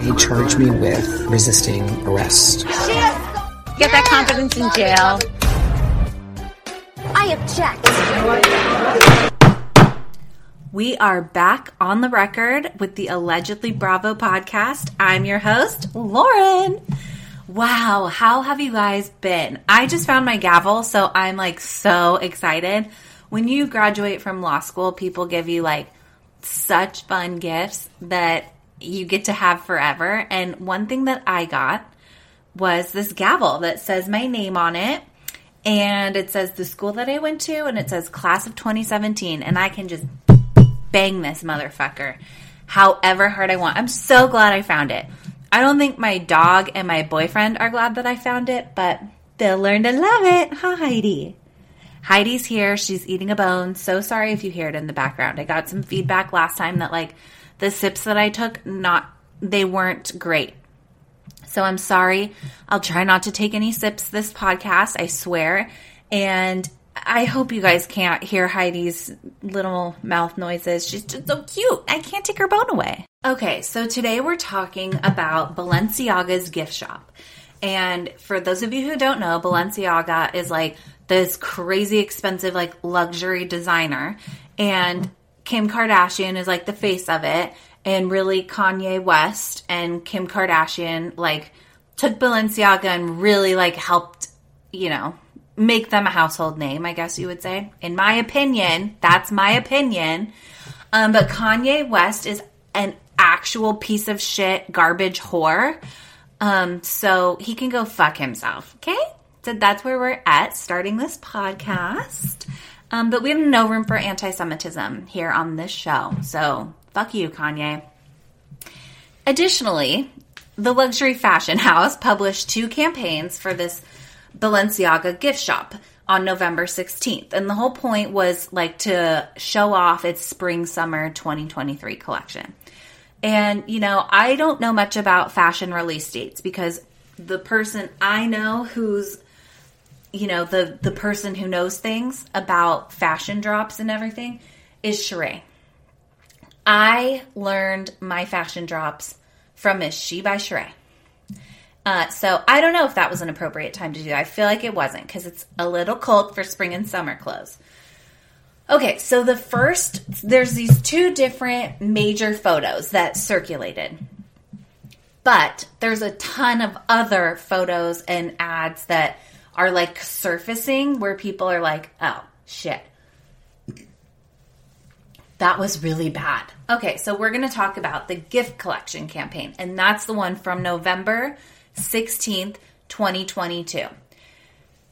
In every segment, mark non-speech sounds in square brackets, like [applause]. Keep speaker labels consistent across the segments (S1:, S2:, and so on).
S1: He charged me with resisting arrest.
S2: Get that confidence in jail.
S3: I object.
S2: We are back on the record with the Allegedly Bravo podcast. I'm your host, Lauren. Wow, how have you guys been? I just found my gavel, so I'm like so excited. When you graduate from law school, people give you like such fun gifts that you get to have forever. And one thing that I got was this gavel that says my name on it. And it says the school that I went to, and it says class of 2017. And I can just bang this motherfucker however hard I want. I'm so glad I found it. I don't think my dog and my boyfriend are glad that I found it, but they'll learn to love it. Hi, Heidi. Heidi's here. She's eating a bone. So sorry if you hear it in the background. I got some feedback last time that like the sips that I took not they weren't great. So I'm sorry. I'll try not to take any sips this podcast, I swear. And I hope you guys can't hear Heidi's little mouth noises. She's just so cute. I can't take her bone away. Okay, so today we're talking about Balenciaga's gift shop. And for those of you who don't know, Balenciaga is like this crazy expensive, like luxury designer. And Kim Kardashian is like the face of it. And really, Kanye West and Kim Kardashian like took Balenciaga and really like helped, you know, make them a household name, I guess you would say. In my opinion, that's my opinion. Um, but Kanye West is an actual piece of shit, garbage whore. Um, so he can go fuck himself. Okay. So that's where we're at starting this podcast. Um, but we have no room for anti Semitism here on this show. So fuck you, Kanye. Additionally, the luxury fashion house published two campaigns for this Balenciaga gift shop on November 16th. And the whole point was like to show off its spring summer 2023 collection. And, you know, I don't know much about fashion release dates because the person I know who's, you know, the, the person who knows things about fashion drops and everything is Sheree. I learned my fashion drops from Miss She by Sheree. Uh, so I don't know if that was an appropriate time to do. I feel like it wasn't because it's a little cold for spring and summer clothes. Okay, so the first, there's these two different major photos that circulated. But there's a ton of other photos and ads that are like surfacing where people are like, oh, shit. That was really bad. Okay, so we're going to talk about the gift collection campaign, and that's the one from November 16th, 2022.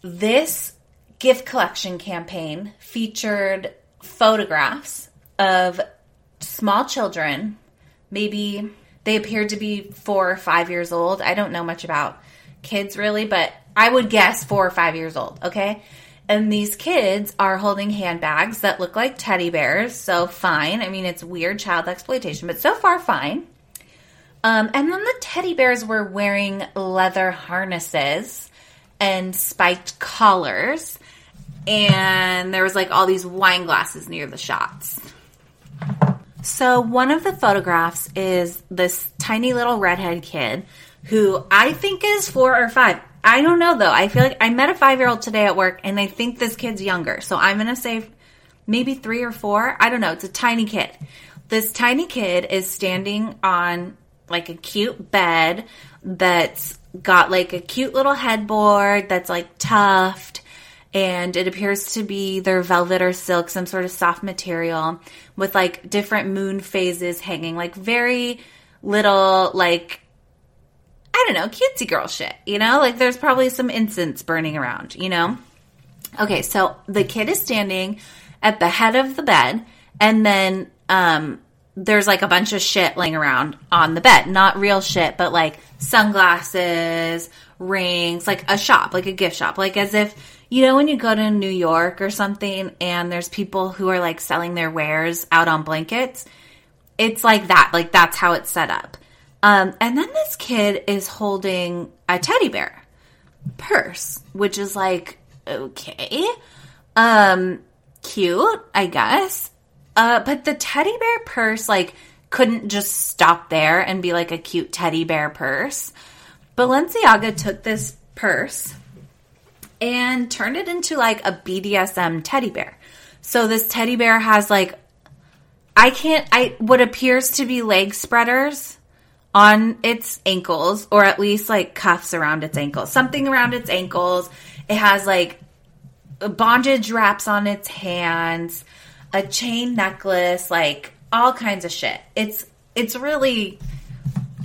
S2: This gift collection campaign featured photographs of small children, maybe they appeared to be four or five years old. I don't know much about kids really, but I would guess four or five years old, okay? And these kids are holding handbags that look like teddy bears, so fine. I mean, it's weird child exploitation, but so far, fine. Um, and then the teddy bears were wearing leather harnesses and spiked collars. And there was like all these wine glasses near the shots. So, one of the photographs is this tiny little redhead kid who I think is four or five. I don't know though. I feel like I met a five year old today at work and I think this kid's younger. So, I'm to say maybe three or four. I don't know. It's a tiny kid. This tiny kid is standing on like a cute bed that's got like a cute little headboard that's like tufted and it appears to be either velvet or silk, some sort of soft material with like different moon phases hanging, like very little, like, I don't know, cutesy girl shit, you know? Like there's probably some incense burning around, you know? Okay, so the kid is standing at the head of the bed and then um there's like a bunch of shit laying around on the bed. Not real shit, but like sunglasses, rings, like a shop, like a gift shop. Like as if, you know, when you go to New York or something and there's people who are like selling their wares out on blankets. It's like that. Like that's how it's set up. Um, and then this kid is holding a teddy bear purse, which is like, okay. Um, cute, I guess. Uh, but the teddy bear purse like couldn't just stop there and be like a cute teddy bear purse. Balenciaga took this purse and turned it into like a BDSM teddy bear. So this teddy bear has like I can't I what appears to be leg spreaders on its ankles or at least like cuffs around its ankles. Something around its ankles. It has like bondage wraps on its hands, a chain necklace, like all kinds of shit. It's it's really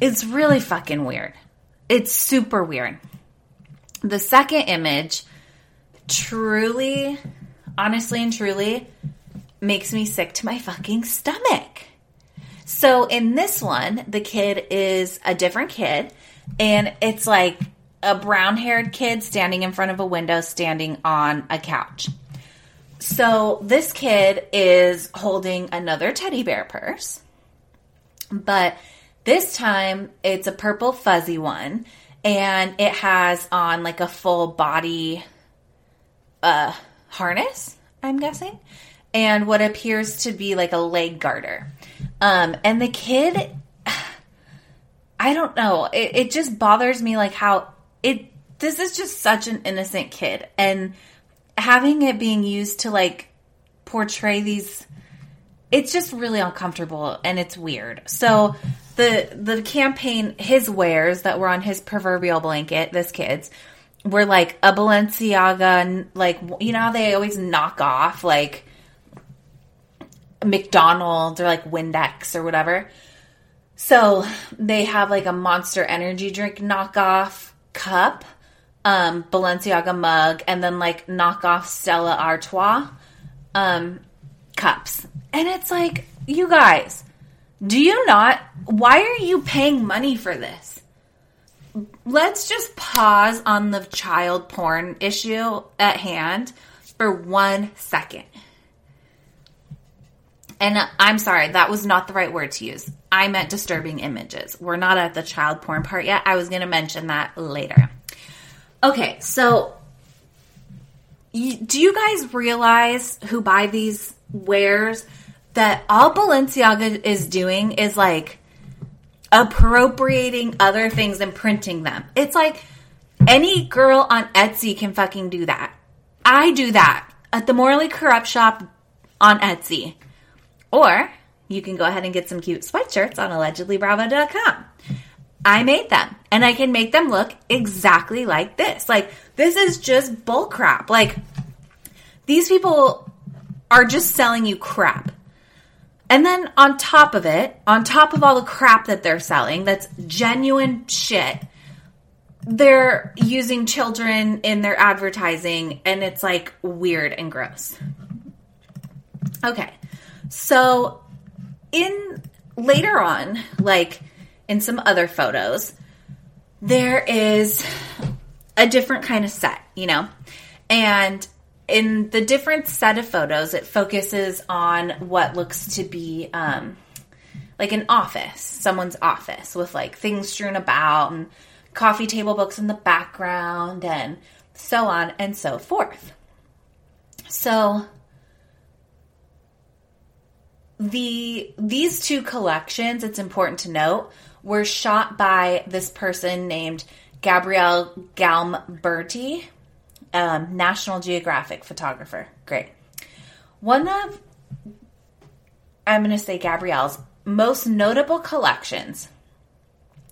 S2: it's really fucking weird. It's super weird. The second image truly, honestly and truly, makes me sick to my fucking stomach. So in this one, the kid is a different kid, and it's like a brown haired kid standing in front of a window, standing on a couch. So this kid is holding another teddy bear purse, but this time it's a purple fuzzy one, and it has on like a full body uh, harness, I'm guessing, and what appears to be like a leg garter. Um, and the kid, [sighs] I don't know, it, it just bothers me like how it, this is just such an innocent kid. And having it being used to like portray these, it's just really uncomfortable and it's weird. So the, the campaign, his wares that were on his proverbial blanket, this kid's, were like a Balenciaga, like, you know how they always knock off, like, McDonald's or like Windex or whatever. So they have like a monster energy drink knockoff cup, um, Balenciaga mug, and then like knockoff Stella Artois um, cups. And it's like, you guys, do you not? Why are you paying money for this? Let's just pause on the child porn issue at hand for one second. And I'm sorry, that was not the right word to use. I meant disturbing images. We're not at the child porn part yet. I was going to mention that later. Okay, so do you guys realize who buy these wares that all Balenciaga is doing is like appropriating other things and printing them? It's like any girl on Etsy can fucking do that. I do that at the Morally Corrupt shop on Etsy. Or you can go ahead and get some cute sweatshirts on allegedlybravo.com. I made them and I can make them look exactly like this. Like, this is just bullcrap. Like, these people are just selling you crap. And then on top of it, on top of all the crap that they're selling, that's genuine shit, they're using children in their advertising and it's like weird and gross. Okay. So in later on, like in some other photos, there is a different kind of set, you know? And in the different set of photos, it focuses on what looks to be um, like an office, someone's office with like things strewn about and coffee table books in the background and so on and so forth. So the these two collections, it's important to note, were shot by this person named Gabrielle Galimberti, um, National Geographic photographer. Great. One of I'm going to say Gabrielle's most notable collections,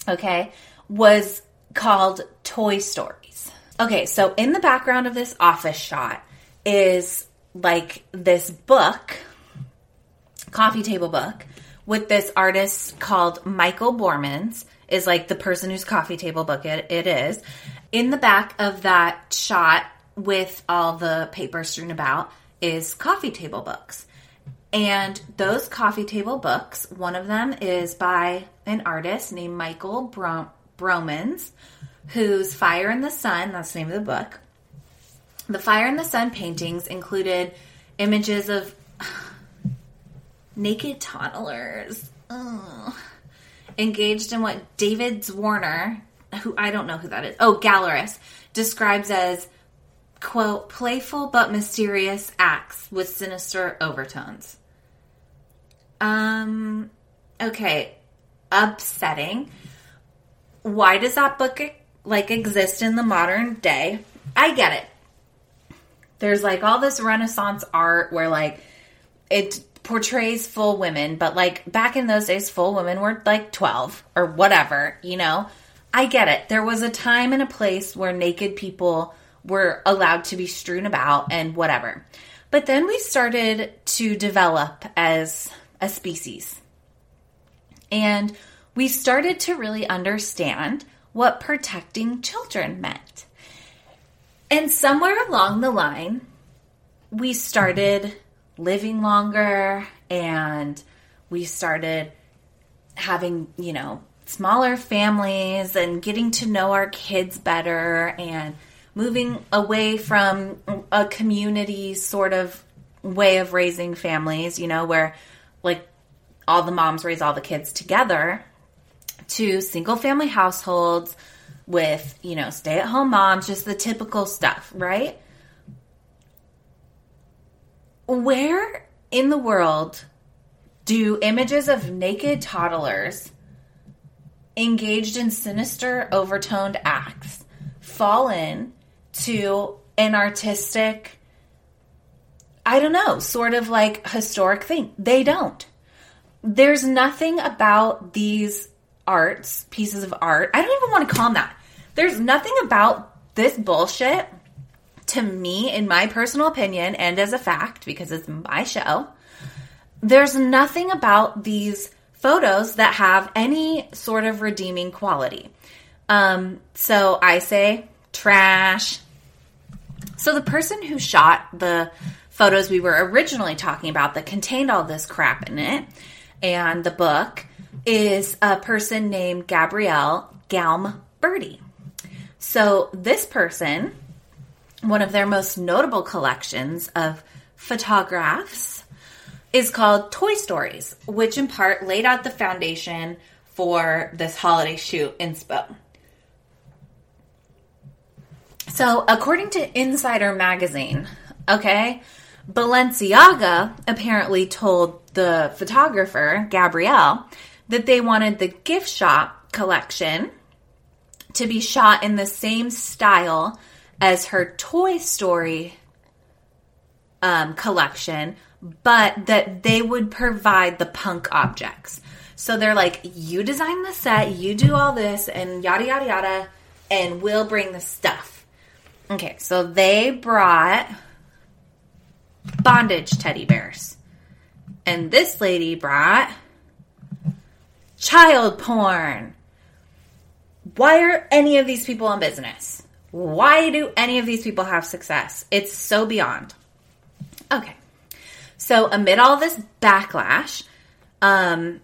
S2: okay, was called Toy Stories. Okay, so in the background of this office shot is like this book coffee table book with this artist called Michael Borremans is like the person whose coffee table book it, it is. In the back of that shot with all the paper strewn about is coffee table books. And those coffee table books, one of them is by an artist named Michael Brom- Bromans, whose Fire in the Sun, that's the name of the book. The Fire in the Sun paintings included images of naked toddlers Ugh. engaged in what David Zwirner, who I don't know who that is, oh, Gallerist, describes as, quote, playful but mysterious acts with sinister overtones. Um, okay, upsetting. Why does that book like exist in the modern day? I get it. There's like all this Renaissance art where like it portrays full women, but like back in those days, full women were like 12 or whatever, you know? I get it. There was a time and a place where naked people were allowed to be strewn about and whatever. But then we started to develop as a species. And we started to really understand what protecting children meant. And somewhere along the line, we started living longer and we started having, you know, smaller families and getting to know our kids better and moving away from a community sort of way of raising families, you know, where like all the moms raise all the kids together to single family households with, you know, stay at home moms, just the typical stuff, right? Where in the world do images of naked toddlers engaged in sinister, overtoned acts fall in to an artistic, I don't know, sort of like historic thing? They don't. There's nothing about these arts, pieces of art. I don't even want to call them that. There's nothing about this bullshit to me, in my personal opinion, and as a fact, because it's my show, there's nothing about these photos that have any sort of redeeming quality. Um, so I say trash. So the person who shot the photos we were originally talking about that contained all this crap in it and the book is a person named Gabrielle Galm Birdie. So this person, one of their most notable collections of photographs is called Toy Stories, which in part laid out the foundation for this holiday shoot inspo. So, according to Insider Magazine, okay, Balenciaga apparently told the photographer, Gabrielle, that they wanted the gift shop collection to be shot in the same style as her Toy Story um, collection, but that they would provide the punk objects. So they're like, you design the set, you do all this, and yada, yada, yada, and we'll bring the stuff. Okay, so they brought bondage teddy bears. And this lady brought child porn. Why are any of these people in business? Why do any of these people have success? It's so beyond. Okay. So, amid all this backlash, um,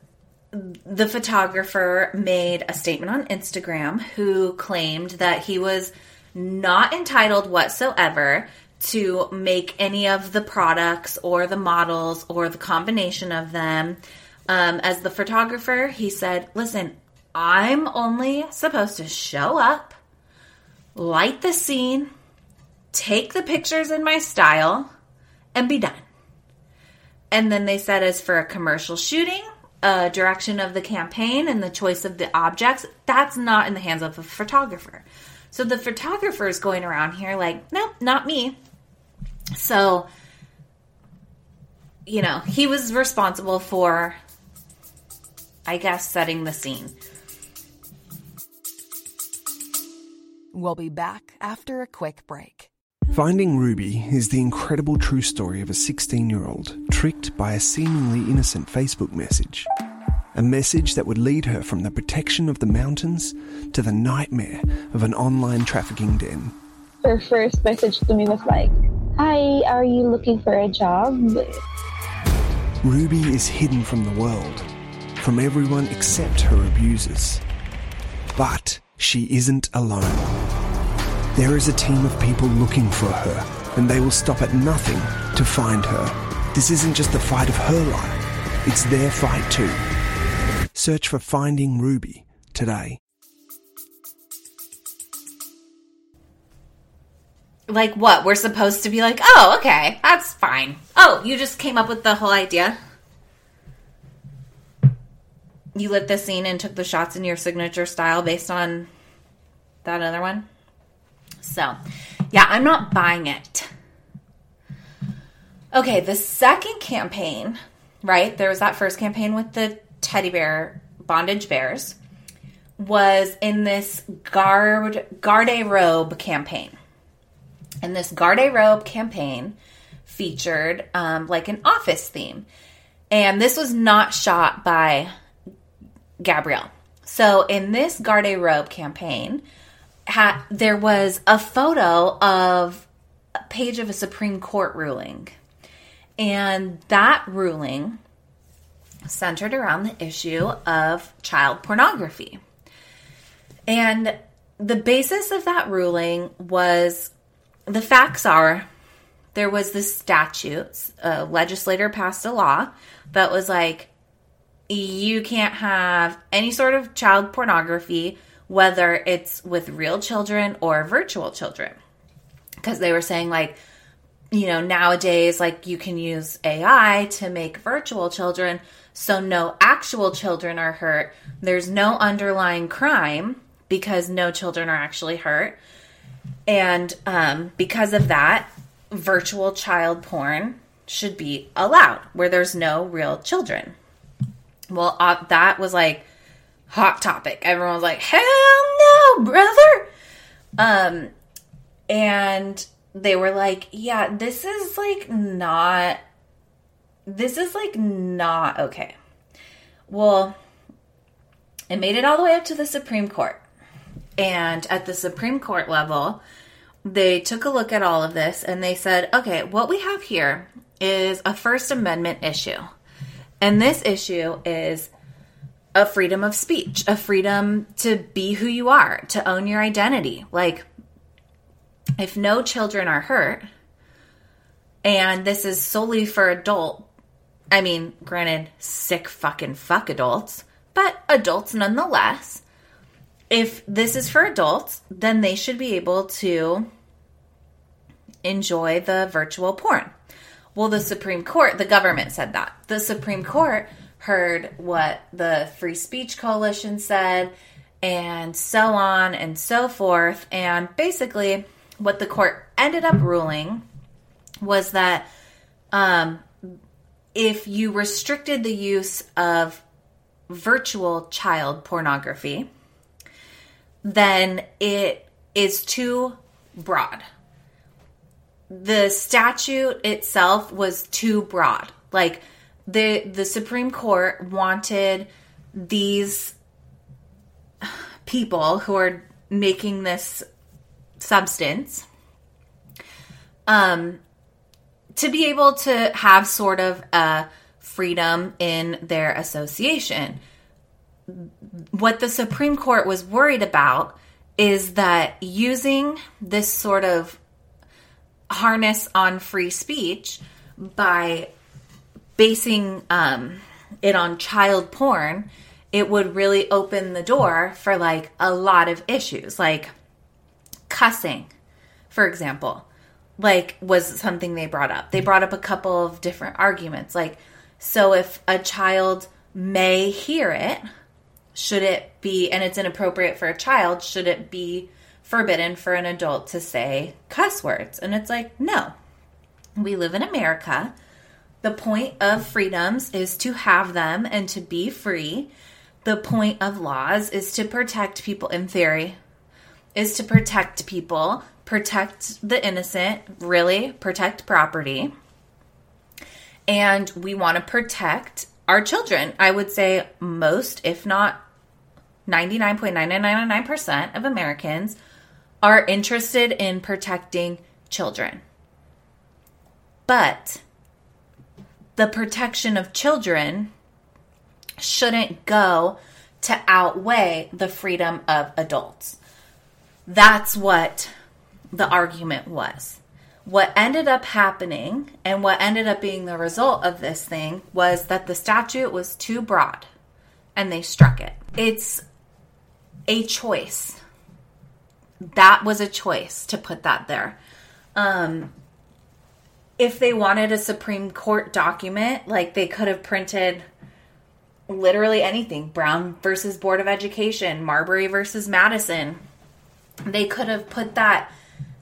S2: the photographer made a statement on Instagram who claimed that he was not entitled whatsoever to make any of the products or the models or the combination of them. Um, as the photographer, he said, Listen, I'm only supposed to show up, light the scene, take the pictures in my style, and be done. And then they said, as for a commercial shooting, uh, direction of the campaign and the choice of the objects, that's not in the hands of a photographer. So the photographer is going around here like, nope, not me. So, you know, he was responsible for, I guess, setting the scene.
S3: We'll be back after a quick break.
S4: Finding Ruby is the incredible true story of a 16 year old tricked by a seemingly innocent Facebook message. A message that would lead her from the protection of the mountains to the nightmare of an online trafficking den.
S5: Her first message to me was like, Hi, are you looking for a job?
S4: Ruby is hidden from the world, from everyone except her abusers. But she isn't alone. There is a team of people looking for her, and they will stop at nothing to find her. This isn't just the fight of her life, it's their fight too. Search for Finding Ruby today.
S2: Like what? We're supposed to be like, oh, okay, that's fine. Oh, you just came up with the whole idea? you lit the scene and took the shots in your signature style based on that other one. So, yeah, I'm not buying it. Okay, the second campaign, right? There was that first campaign with the teddy bear bondage bears was in this guard garde robe campaign. And this garde robe campaign featured um, like an office theme. And this was not shot by Gabrielle. So in this garde robe campaign, ha- there was a photo of a page of a Supreme Court ruling. And that ruling centered around the issue of child pornography. And the basis of that ruling was the facts are there was this statute, a legislator passed a law that was like, you can't have any sort of child pornography, whether it's with real children or virtual children. Because they were saying, like, you know, nowadays, like, you can use AI to make virtual children, so no actual children are hurt. There's no underlying crime because no children are actually hurt. And um, because of that, virtual child porn should be allowed where there's no real children. Well, uh, that was like hot topic. Everyone was like, "Hell no, brother!" Um, and they were like, "Yeah, this is like not. This is like not okay." Well, it made it all the way up to the Supreme Court, and at the Supreme Court level, they took a look at all of this and they said, "Okay, what we have here is a First Amendment issue." And this issue is a freedom of speech, a freedom to be who you are, to own your identity. Like, if no children are hurt, and this is solely for adult, I mean, granted, sick fucking fuck adults, but adults nonetheless. If this is for adults, then they should be able to enjoy the virtual porn. Well, the Supreme Court, the government said that. The Supreme Court heard what the Free Speech Coalition said, and so on and so forth. And basically, what the court ended up ruling was that um, if you restricted the use of virtual child pornography, then it is too broad the statute itself was too broad. Like the the Supreme Court wanted these people who are making this substance um to be able to have sort of a freedom in their association. What the Supreme Court was worried about is that using this sort of harness on free speech by basing um, it on child porn, it would really open the door for like a lot of issues, like cussing, for example, like was something they brought up. They brought up a couple of different arguments, like so if a child may hear it, should it be, and it's inappropriate for a child, should it be forbidden for an adult to say cuss words. And it's like, no. We live in America. The point of freedoms is to have them and to be free. The point of laws is to protect people, in theory, is to protect people, protect the innocent, really, protect property. And we want to protect our children. I would say most, if not 99.999% of Americans are interested in protecting children. But the protection of children shouldn't go to outweigh the freedom of adults. That's what the argument was. What ended up happening and what ended up being the result of this thing was that the statute was too broad and they struck it. It's a choice that was a choice to put that there. Um, if they wanted a Supreme Court document, like they could have printed literally anything Brown versus Board of Education, Marbury versus Madison. They could have put that,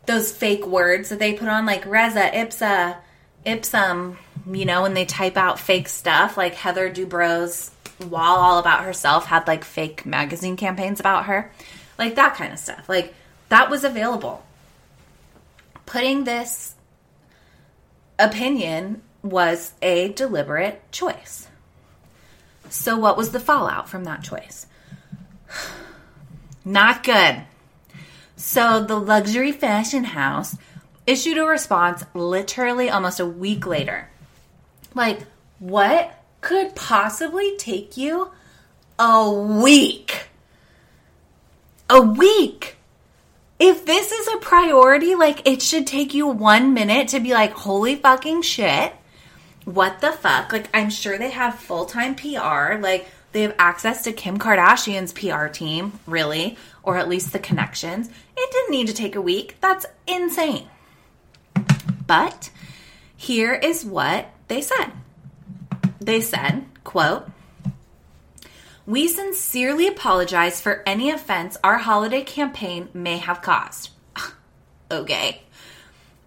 S2: those fake words that they put on, like Reza, Ipsa, Ipsum, you know, when they type out fake stuff, like Heather Dubrow's wall all about herself had like fake magazine campaigns about her, like that kind of stuff. Like that was available. Putting this opinion was a deliberate choice. So, what was the fallout from that choice? [sighs] Not good. So, the luxury fashion house issued a response literally almost a week later. Like, what could possibly take you a week? A week! If this is a priority, like, it should take you one minute to be like, holy fucking shit what the fuck? Like, I'm sure they have full time PR. Like, they have access to Kim Kardashian's PR team, really, or at least the connections. It didn't need to take a week. That's insane. But here is what they said. They said, quote, we sincerely apologize for any offense our holiday campaign may have caused. [laughs] okay.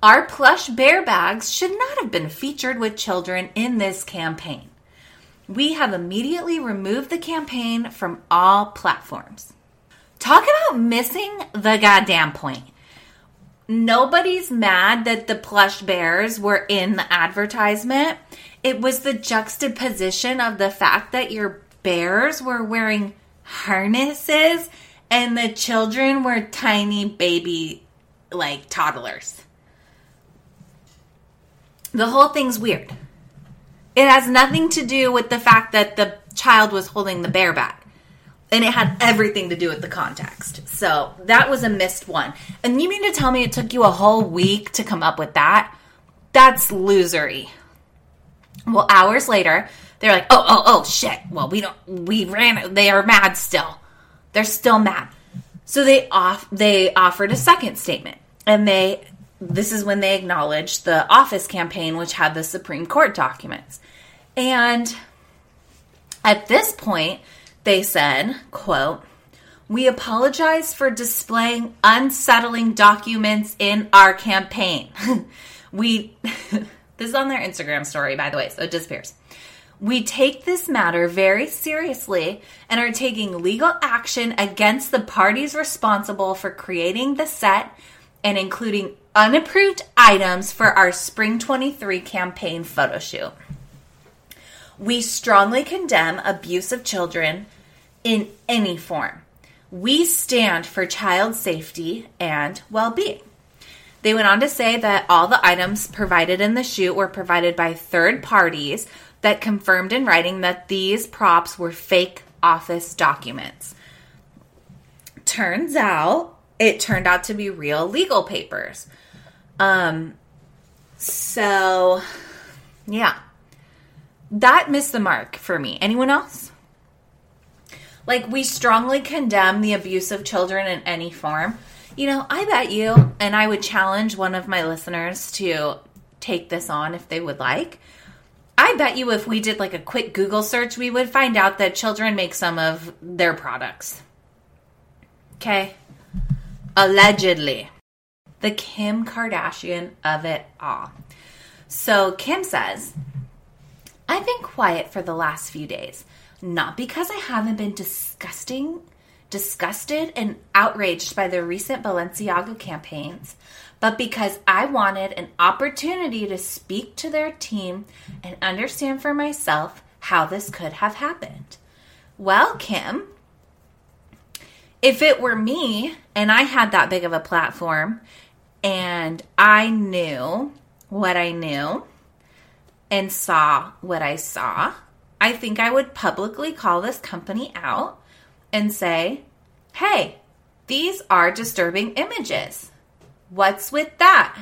S2: Our plush bear bags should not have been featured with children in this campaign. We have immediately removed the campaign from all platforms. Talk about missing the goddamn point. Nobody's mad that the plush bears were in the advertisement. It was the juxtaposition of the fact that your bears were wearing harnesses and the children were tiny baby, like toddlers. The whole thing's weird. It has nothing to do with the fact that the child was holding the bear back. And it had everything to do with the context. So that was a missed one. And you mean to tell me it took you a whole week to come up with that? That's losery. Well, hours later, they're like, oh, oh, oh, shit. Well, we don't, we ran, they are mad still. They're still mad. So they off, they offered a second statement and they this is when they acknowledged the office campaign, which had the Supreme Court documents. And at this point, they said, quote, we apologize for displaying unsettling documents in our campaign. [laughs] we, [laughs] this is on their Instagram story, by the way, so it disappears. We take this matter very seriously and are taking legal action against the parties responsible for creating the set and including unapproved items for our Spring 23 campaign photo shoot. We strongly condemn abuse of children in any form. We stand for child safety and well being. They went on to say that all the items provided in the shoot were provided by third parties that confirmed in writing that these props were fake office documents. Turns out it turned out to be real legal papers. Um, so yeah, that missed the mark for me. Anyone else? Like, we strongly condemn the abuse of children in any form. You know, I bet you, and I would challenge one of my listeners to take this on if they would like. I bet you if we did like a quick Google search, we would find out that children make some of their products. Okay? Allegedly the Kim Kardashian of it all. So Kim says, I've been quiet for the last few days, not because I haven't been disgusting, disgusted and outraged by the recent Balenciaga campaigns, but because I wanted an opportunity to speak to their team and understand for myself how this could have happened. Well, Kim, if it were me and I had that big of a platform and I knew what I knew and saw what I saw, I think I would publicly call this company out and say, hey, these are disturbing images. What's with that?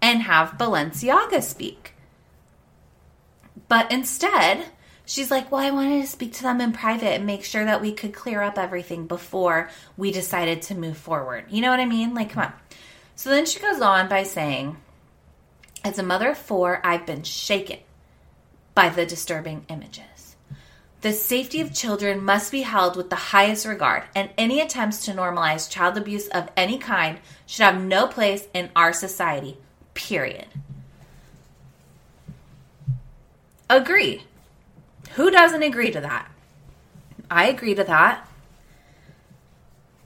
S2: And have Balenciaga speak. But instead, she's like, Well, I wanted to speak to them in private and make sure that we could clear up everything before we decided to move forward. You know what I mean? Like, come on. So then she goes on by saying, As a mother of four, I've been shaken by the disturbing images. The safety of children must be held with the highest regard, and any attempts to normalize child abuse of any kind should have no place in our society. Period. Agree. Who doesn't agree to that? I agree to that.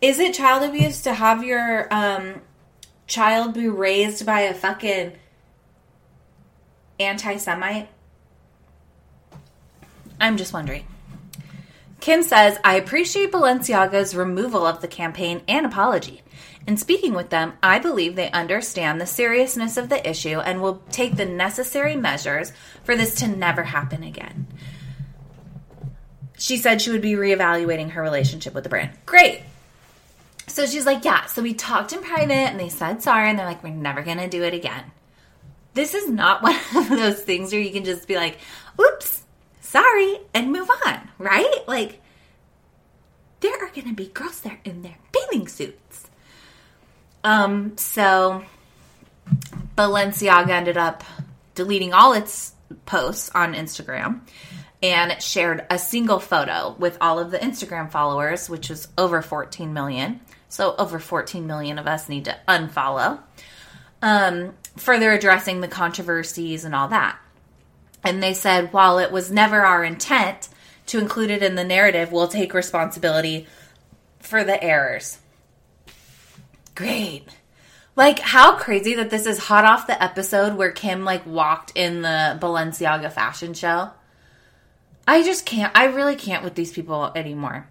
S2: Is it child abuse to have your um, child be raised by a fucking anti Semite? I'm just wondering. Kim says, I appreciate Balenciaga's removal of the campaign and apology. In speaking with them, I believe they understand the seriousness of the issue and will take the necessary measures for this to never happen again. She said she would be reevaluating her relationship with the brand. Great. So she's like, Yeah, so we talked in private and they said sorry and they're like, We're never going to do it again. This is not [laughs] one of those things where you can just be like, Oops, sorry, and move on, right? Like, there are going to be girls there in their bathing suits. Um, so Balenciaga ended up deleting all its posts on Instagram and shared a single photo with all of the Instagram followers, which was over 14 million. So over 14 million of us need to unfollow. Um, further addressing the controversies and all that. And they said, while it was never our intent to include it in the narrative, we'll take responsibility for the errors. Great. Like how crazy that this is hot off the episode where Kim like walked in the Balenciaga fashion show. I just can't I really can't with these people anymore.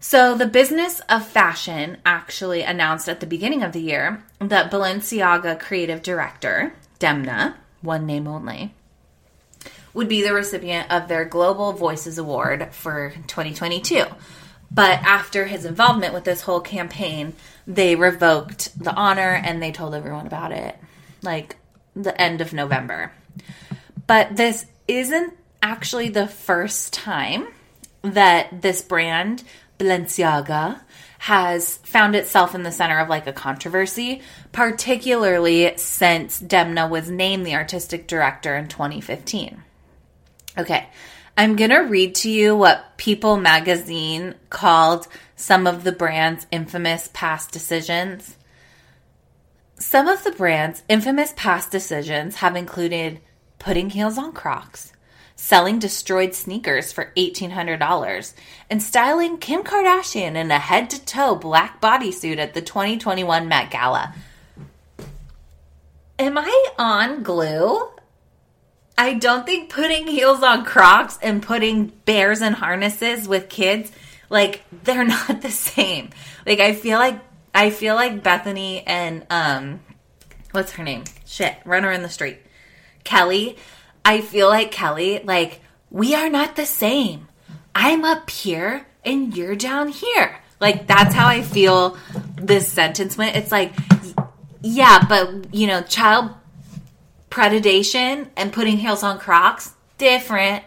S2: So the business of fashion actually announced at the beginning of the year that Balenciaga creative director, Demna, one name only, would be the recipient of their Global Voices Award for 2022. But after his involvement with this whole campaign, they revoked the honor and they told everyone about it like the end of November. But this isn't actually the first time that this brand, Balenciaga, has found itself in the center of like a controversy, particularly since Demna was named the artistic director in 2015. Okay, I'm going to read to you what People magazine called some of the brand's infamous past decisions. Some of the brand's infamous past decisions have included putting heels on Crocs, selling destroyed sneakers for $1,800, and styling Kim Kardashian in a head to toe black bodysuit at the 2021 Met Gala. Am I on glue? I don't think putting heels on Crocs and putting bears in harnesses with kids, like they're [laughs] not the same. Like I feel like I feel like Bethany and um what's her name? Shit, runner in the street. Kelly. I feel like Kelly, like, we are not the same. I'm up here and you're down here. Like that's how I feel this sentence went. It's like yeah, but you know, child predation and putting heels on Crocs, different.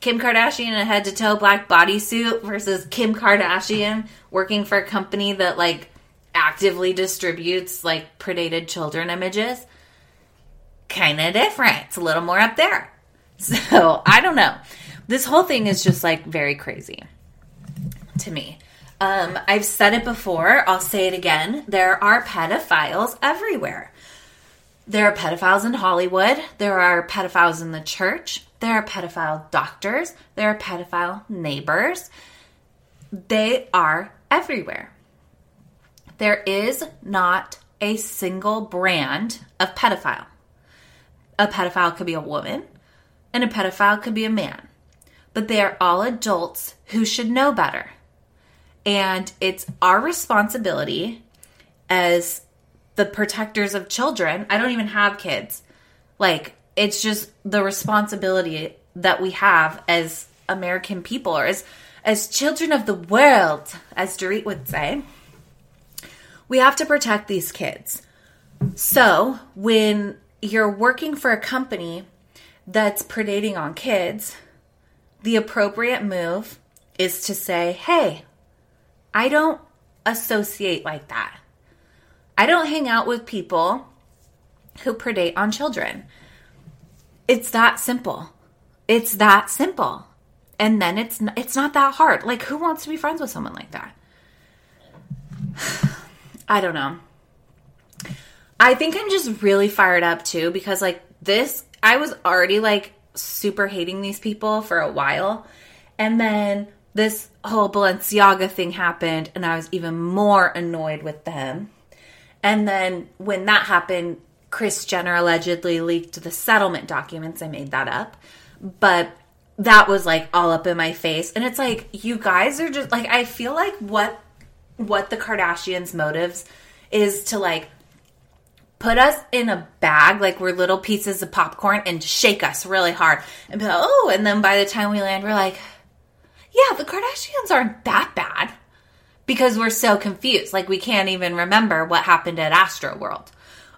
S2: Kim Kardashian in a head to toe black bodysuit versus Kim Kardashian working for a company that like actively distributes like predated children images. Kind of different. It's a little more up there. [laughs] So I don't know. This whole thing is just like very crazy to me. Um, I've said it before, I'll say it again. There are pedophiles everywhere. There are pedophiles in Hollywood. There are pedophiles in the church. There are pedophile doctors. There are pedophile neighbors. They are everywhere. There is not a single brand of pedophile. A pedophile could be a woman, and a pedophile could be a man. But they are all adults who should know better. And it's our responsibility as the protectors of children. I don't even have kids. Like, it's just the responsibility that we have as American people or as, as children of the world, as Dorit would say. We have to protect these kids. So, when you're working for a company that's predating on kids, the appropriate move is to say, hey, I don't associate like that. I don't hang out with people who predate on children. It's that simple. It's that simple. and then it's it's not that hard. Like who wants to be friends with someone like that? [sighs] I don't know. I think I'm just really fired up too because like this I was already like super hating these people for a while and then this whole Balenciaga thing happened and I was even more annoyed with them. And then when that happened, Kris Jenner allegedly leaked the settlement documents. I made that up. But that was like all up in my face. And it's like you guys are just like I feel like what what the Kardashians motives is to like put us in a bag like we're little pieces of popcorn and shake us really hard and be like, oh, and then by the time we land, we're like, yeah, the Kardashians aren't that bad because we're so confused. Like we can't even remember what happened at Astro World.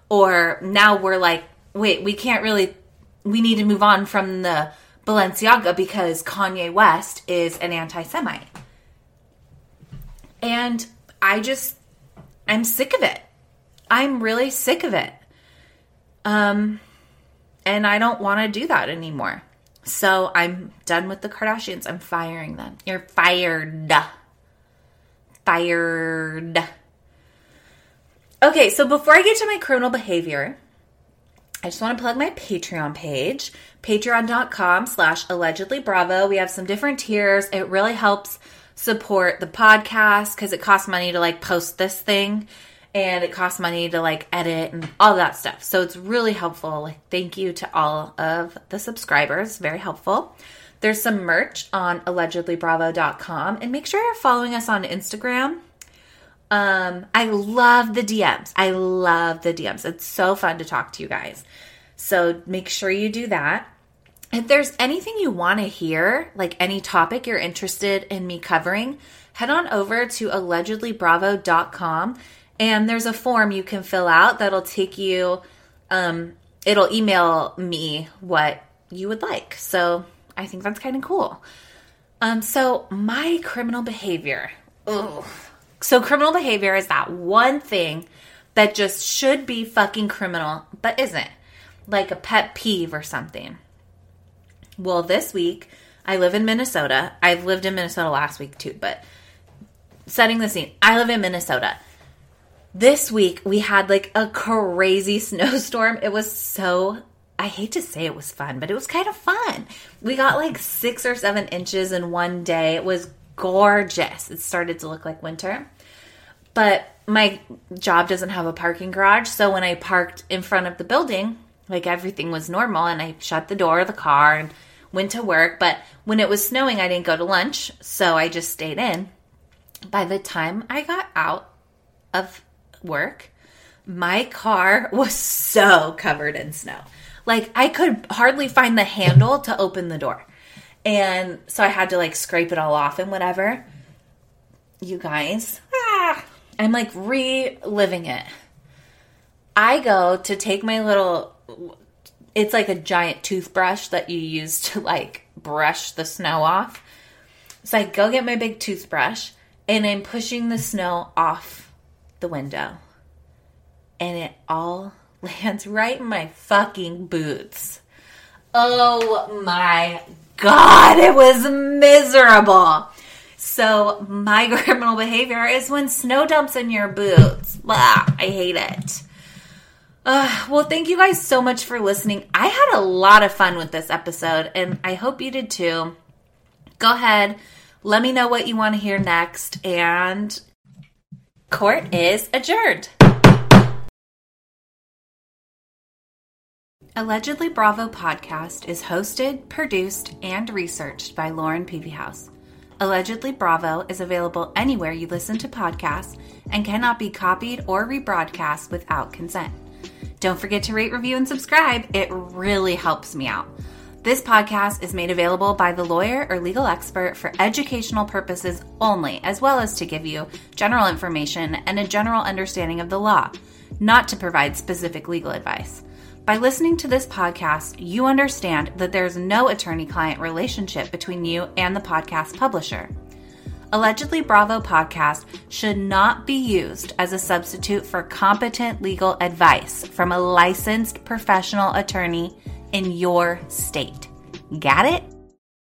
S2: Or now we're like, wait, we can't really, we need to move on from the Balenciaga because Kanye West is an anti Semite. And I just, I'm sick of it. I'm really sick of it. Um, and I don't want to do that anymore. So I'm done with the Kardashians. I'm firing them. You're fired. Fired. Okay, so before I get to my criminal behavior, I just want to plug my Patreon page, patreon.com slash allegedly bravo. We have some different tiers. It really helps support the podcast because it costs money to like post this thing and it costs money to like edit and all that stuff. So it's really helpful. Like thank you to all of the subscribers. Very helpful. There's some merch on allegedlybravo.com and make sure you're following us on Instagram. Um, I love the DMs. I love the DMs. It's so fun to talk to you guys. So make sure you do that. If there's anything you want to hear, like any topic you're interested in me covering, head on over to allegedlybravo.com and there's a form you can fill out that'll take you um, it'll email me what you would like. So I think that's kind of cool. Um, so my criminal behavior. Ugh. So criminal behavior is that one thing that just should be fucking criminal, but isn't. Like a pet peeve or something. Well, this week I live in Minnesota. I've lived in Minnesota last week too, but setting the scene. I live in Minnesota. This week we had like a crazy [laughs] snowstorm. It was so I hate to say it was fun, but it was kind of fun. We got like six or seven inches in one day. It was gorgeous. It started to look like winter. But my job doesn't have a parking garage. So when I parked in front of the building, like everything was normal and I shut the door of the car and went to work. But when it was snowing, I didn't go to lunch. So I just stayed in. By the time I got out of work, my car [laughs] was so covered in snow. Like I could hardly find the handle to open the door. And so I had to like scrape it all off and whatever. You guys, ah, I'm like reliving it. I go to take my little it's like a giant toothbrush that you use to like brush the snow off. So I go get my big toothbrush and I'm pushing the snow off the window. And it all lands right in my fucking boots. Oh my god, it was miserable. So my [laughs] criminal behavior is when snow dumps in your boots. Blah, I hate it. Uh, well, thank you guys so much for listening. I had a lot of fun with this episode, and I hope you did too. Go ahead, let me know what you want to hear next, and court is adjourned. Allegedly Bravo podcast is hosted, produced, and researched by Lauren Peavyhouse. Allegedly Bravo is available anywhere you listen to podcasts and cannot be copied or rebroadcast without consent. Don't forget to rate, review, and subscribe. It really helps me out. This podcast is made available by the lawyer or legal expert for educational purposes only, as well as to give you general information and a general understanding of the law, not to provide specific legal advice. By listening to this podcast, you understand that there's no attorney client relationship between you and the podcast publisher. Allegedly Bravo podcast should not be used as a substitute for competent legal advice from a licensed professional attorney in your state. Got it?